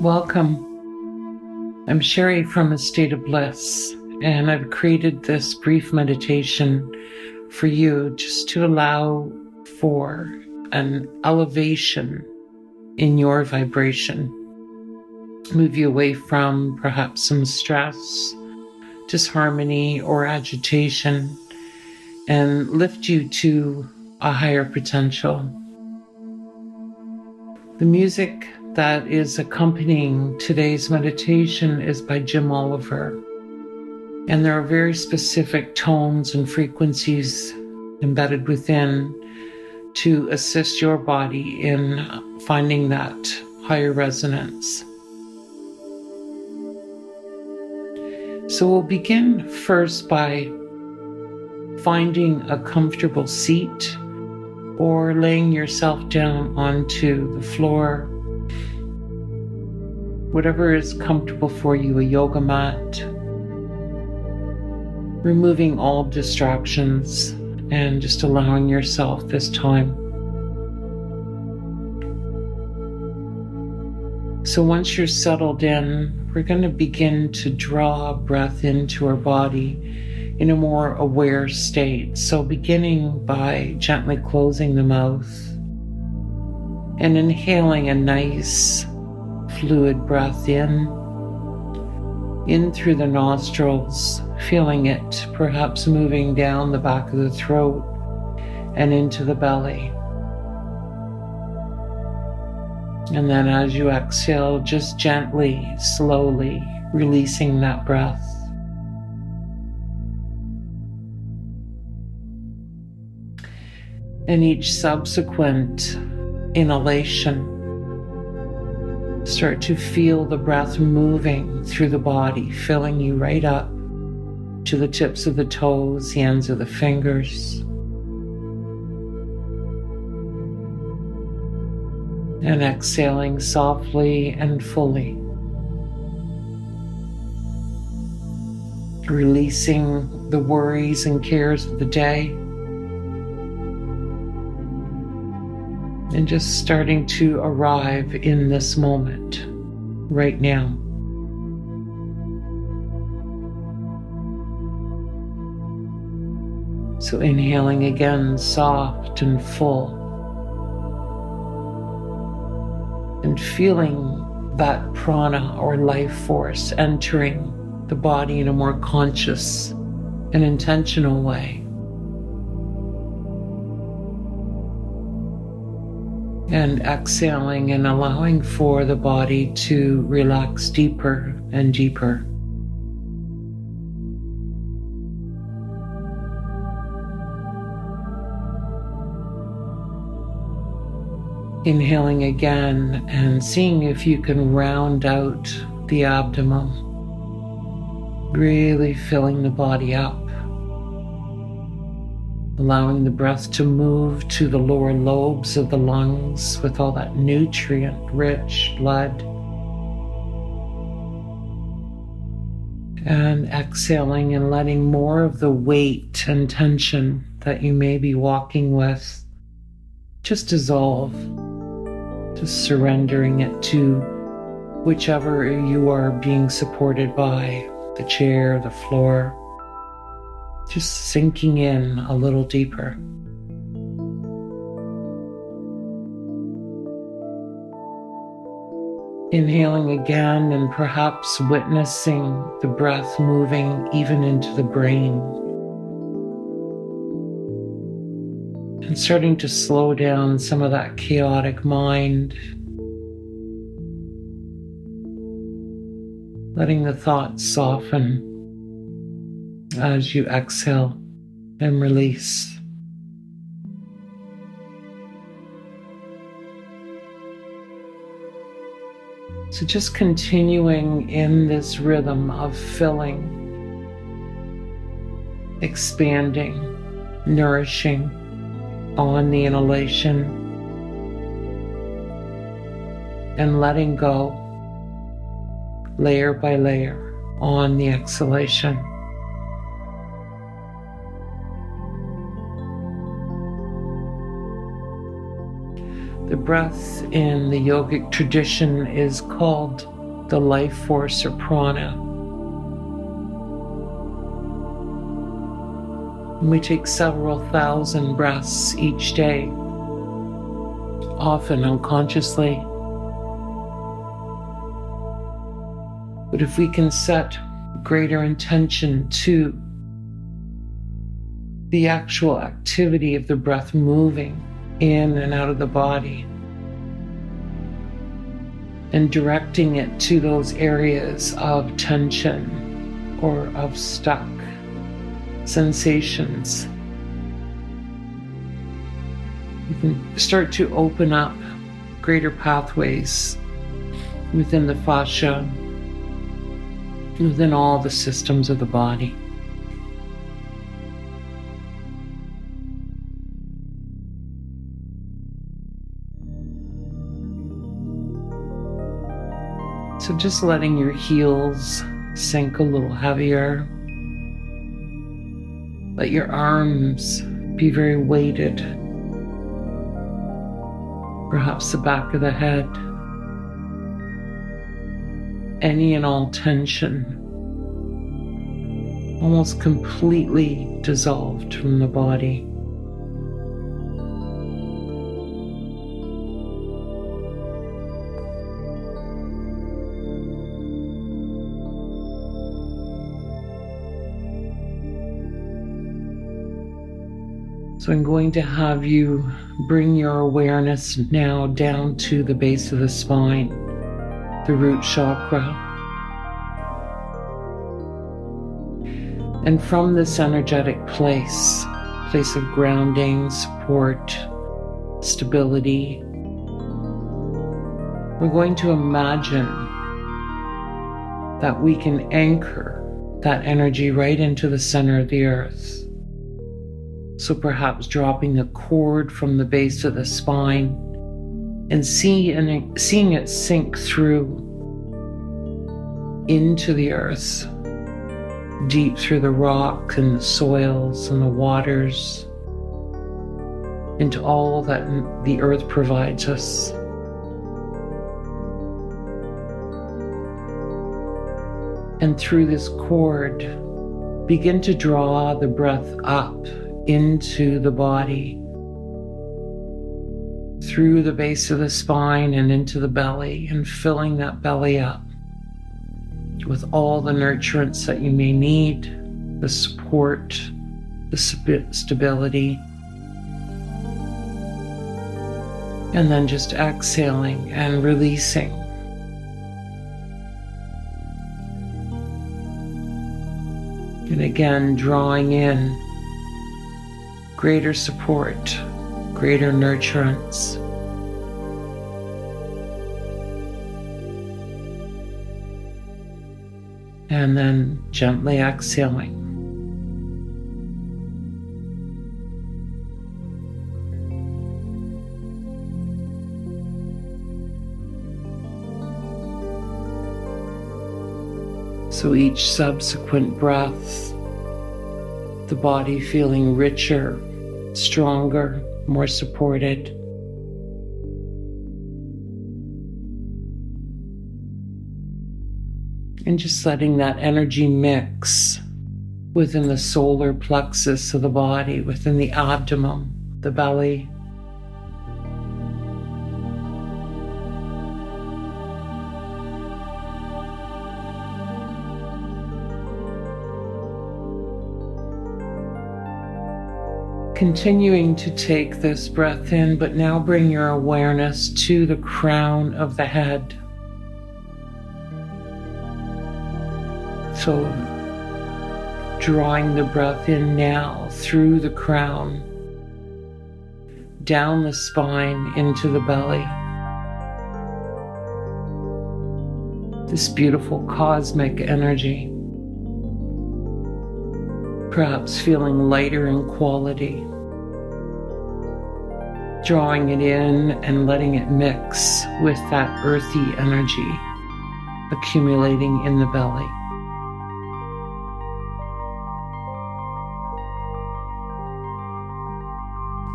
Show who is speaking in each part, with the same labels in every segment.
Speaker 1: Welcome. I'm Sherry from A State of Bliss, and I've created this brief meditation for you just to allow for an elevation in your vibration. Move you away from perhaps some stress, disharmony, or agitation, and lift you to a higher potential. The music that is accompanying today's meditation is by Jim Oliver. And there are very specific tones and frequencies embedded within to assist your body in finding that higher resonance. So we'll begin first by finding a comfortable seat or laying yourself down onto the floor whatever is comfortable for you, a yoga mat, removing all distractions and just allowing yourself this time. So once you're settled in, we're going to begin to draw breath into our body in a more aware state. So beginning by gently closing the mouth and inhaling a nice fluid breath in, in through the nostrils, feeling it perhaps moving down the back of the throat and into the belly. And then as you exhale, just gently, slowly releasing that breath. And each subsequent inhalation Start to feel the breath moving through the body, filling you right up to the tips of the toes, the ends of the fingers. And exhaling softly and fully. Releasing the worries and cares of the day. And just starting to arrive in this moment right now. So, inhaling again, soft and full, and feeling that prana or life force entering the body in a more conscious and intentional way. And exhaling and allowing for the body to relax deeper and deeper. Inhaling again and seeing if you can round out the abdomen, really filling the body up allowing the breath to move to the lower lobes of the lungs with all that nutrient rich blood. And exhaling and letting more of the weight and tension that you may be walking with just dissolve, just surrendering it to whichever you are being supported by the chair, the floor just sinking in a little deeper. Inhaling again and perhaps witnessing the breath moving even into the brain. And starting to slow down some of that chaotic mind. Letting the thoughts soften as you exhale and release. So, just continuing in this rhythm of filling, expanding, nourishing on the inhalation, and letting go layer by layer on the exhalation. The breath in the yogic tradition is called the life force or prana. we take several thousand breaths each day, often unconsciously. But if we can set greater intention to the actual activity of the breath moving in and out of the body and directing it to those areas of tension or of stuck sensations. You can start to open up greater pathways within the fascia, within all the systems of the body. Just letting your heels sink a little heavier. Let your arms be very weighted. Perhaps the back of the head. Any and all tension almost completely dissolved from the body. So I'm going to have you bring your awareness now down to the base of the spine, the root chakra. And from this energetic place, place of grounding, support, stability, we're going to imagine that we can anchor that energy right into the center of the earth. So perhaps dropping a cord from the base of the spine and see and seeing it sink through into the earth, deep through the rock and the soils and the waters, into all that the earth provides us. And through this cord, begin to draw the breath up into the body, through the base of the spine and into the belly, and filling that belly up with all the nurturance that you may need, the support, the stability. And then just exhaling and releasing. And again, drawing in greater support, greater nurturance. And then gently exhaling. So each subsequent breath, the body feeling richer stronger, more supported. And just letting that energy mix within the solar plexus of the body, within the abdomen, the belly, Continuing to take this breath in, but now bring your awareness to the crown of the head. So, drawing the breath in now through the crown, down the spine into the belly. This beautiful cosmic energy perhaps feeling lighter in quality. Drawing it in and letting it mix with that earthy energy accumulating in the belly.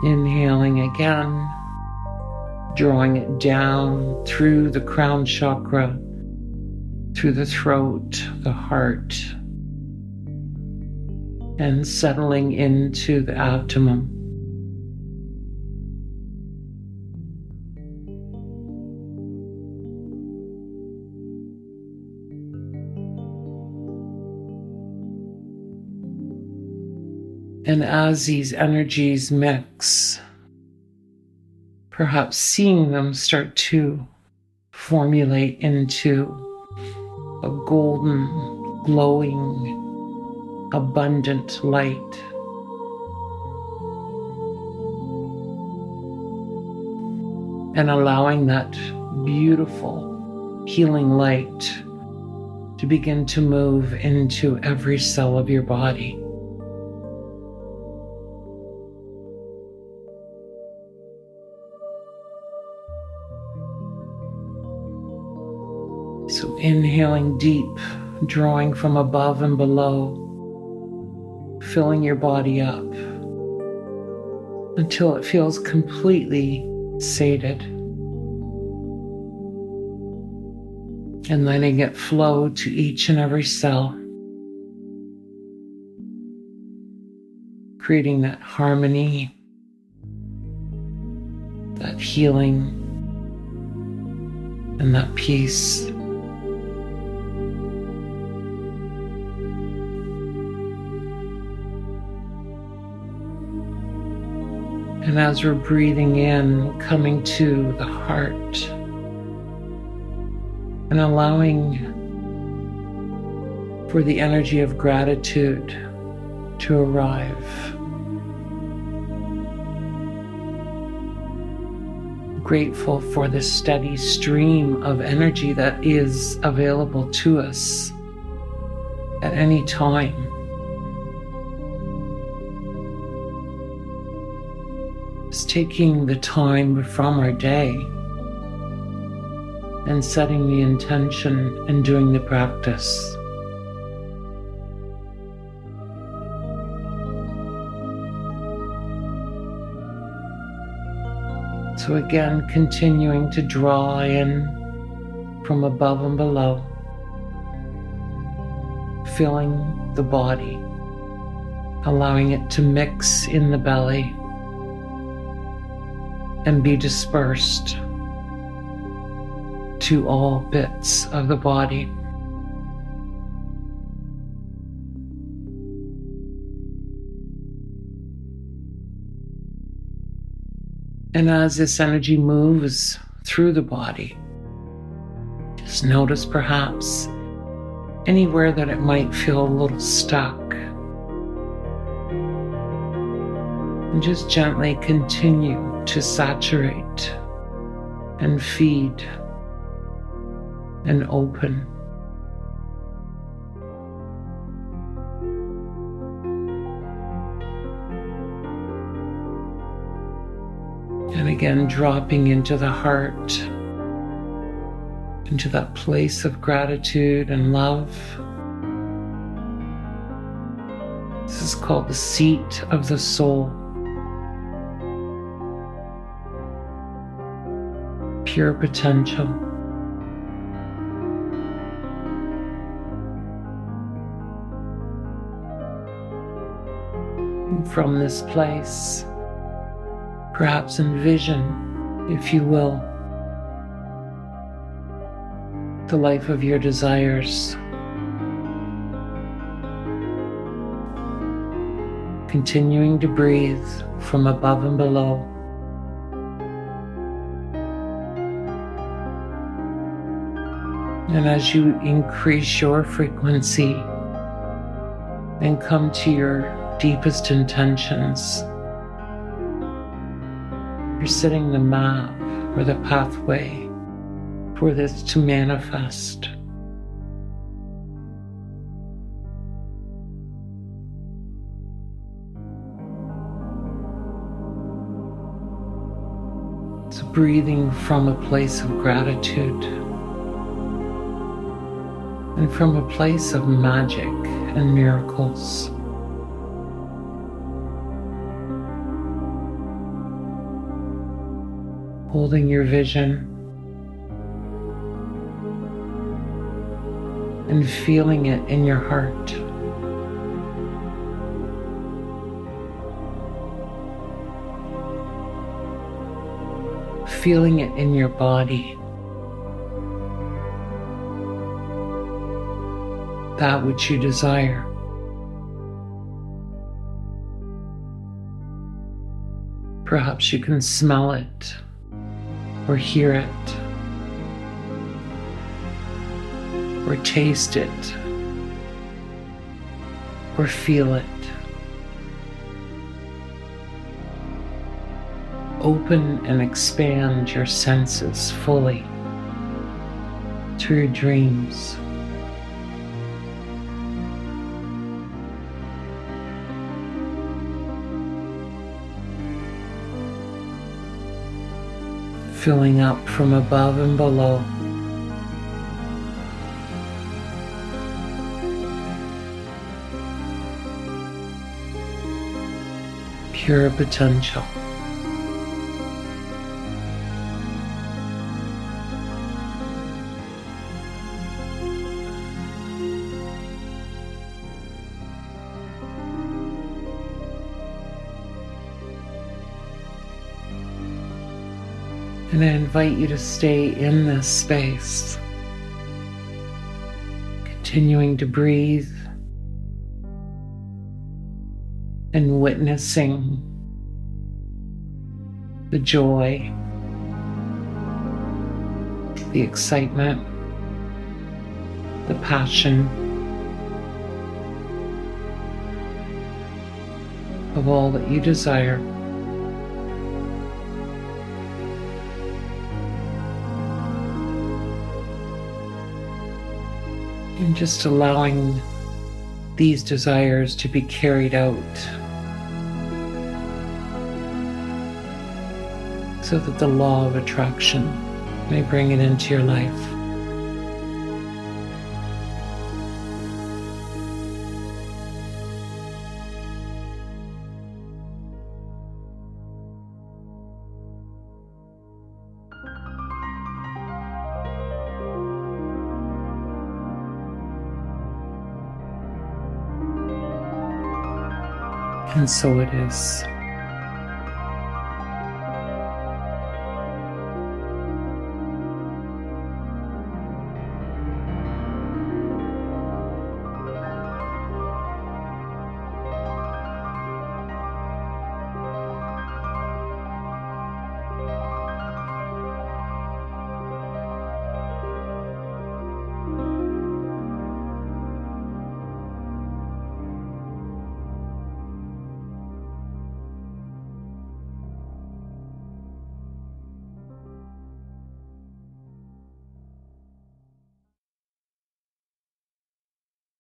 Speaker 1: Inhaling again drawing it down through the crown chakra, through the throat, the heart, and settling into the abdomen. And as these energies mix, perhaps seeing them start to formulate into a golden, glowing, abundant light. And allowing that beautiful, healing light to begin to move into every cell of your body. So inhaling deep, drawing from above and below, filling your body up until it feels completely sated. And letting it flow to each and every cell, creating that harmony, that healing, and that peace. And as we're breathing in, coming to the heart and allowing for the energy of gratitude to arrive. Grateful for the steady stream of energy that is available to us at any time. Taking the time from our day and setting the intention and doing the practice. So, again, continuing to draw in from above and below, filling the body, allowing it to mix in the belly and be dispersed to all bits of the body. And as this energy moves through the body, just notice perhaps anywhere that it might feel a little stuck. And just gently continue to saturate and feed and open. And again, dropping into the heart, into that place of gratitude and love. This is called the seat of the soul. Pure potential. from this place, perhaps envision, if you will, the life of your desires. Continuing to breathe from above and below. And as you increase your frequency and come to your deepest intentions, you're setting the map or the pathway for this to manifest. It's breathing from a place of gratitude and from a place of magic and miracles. holding your vision and feeling it in your heart. Feeling it in your body. That which you desire. Perhaps you can smell it or hear it or taste it or feel it. Open and expand your senses fully to your dreams. Filling up from above and below. Pure potential. And I invite you to stay in this space, continuing to breathe and witnessing the joy, the excitement, the passion of all that you desire. And just allowing these desires to be carried out so that the law of attraction may bring it into your life. So it is.